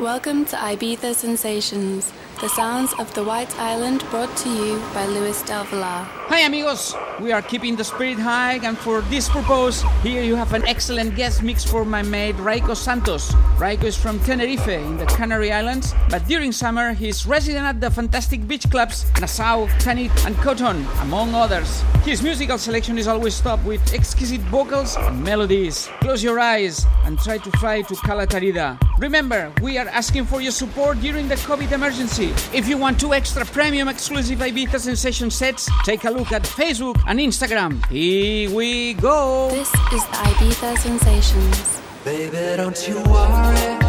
Welcome to Ibiza Sensations, the sounds of the White Island brought to you by Luis Del Villar. Hi amigos, we are keeping the spirit high and for this purpose, here you have an excellent guest mix for my mate Raiko Santos. Raiko is from Tenerife in the Canary Islands, but during summer he's resident at the fantastic beach clubs Nassau, Tanit and Cotton, among others. His musical selection is always top with exquisite vocals and melodies. Close your eyes and try to fly to Cala Tarida. Remember, we are asking for your support during the COVID emergency. If you want two extra premium exclusive Ibiza Sensation sets, take a look at Facebook and Instagram. Here we go. This is the Ibiza Sensations. Baby, don't you worry.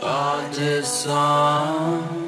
Bonds are disarmed.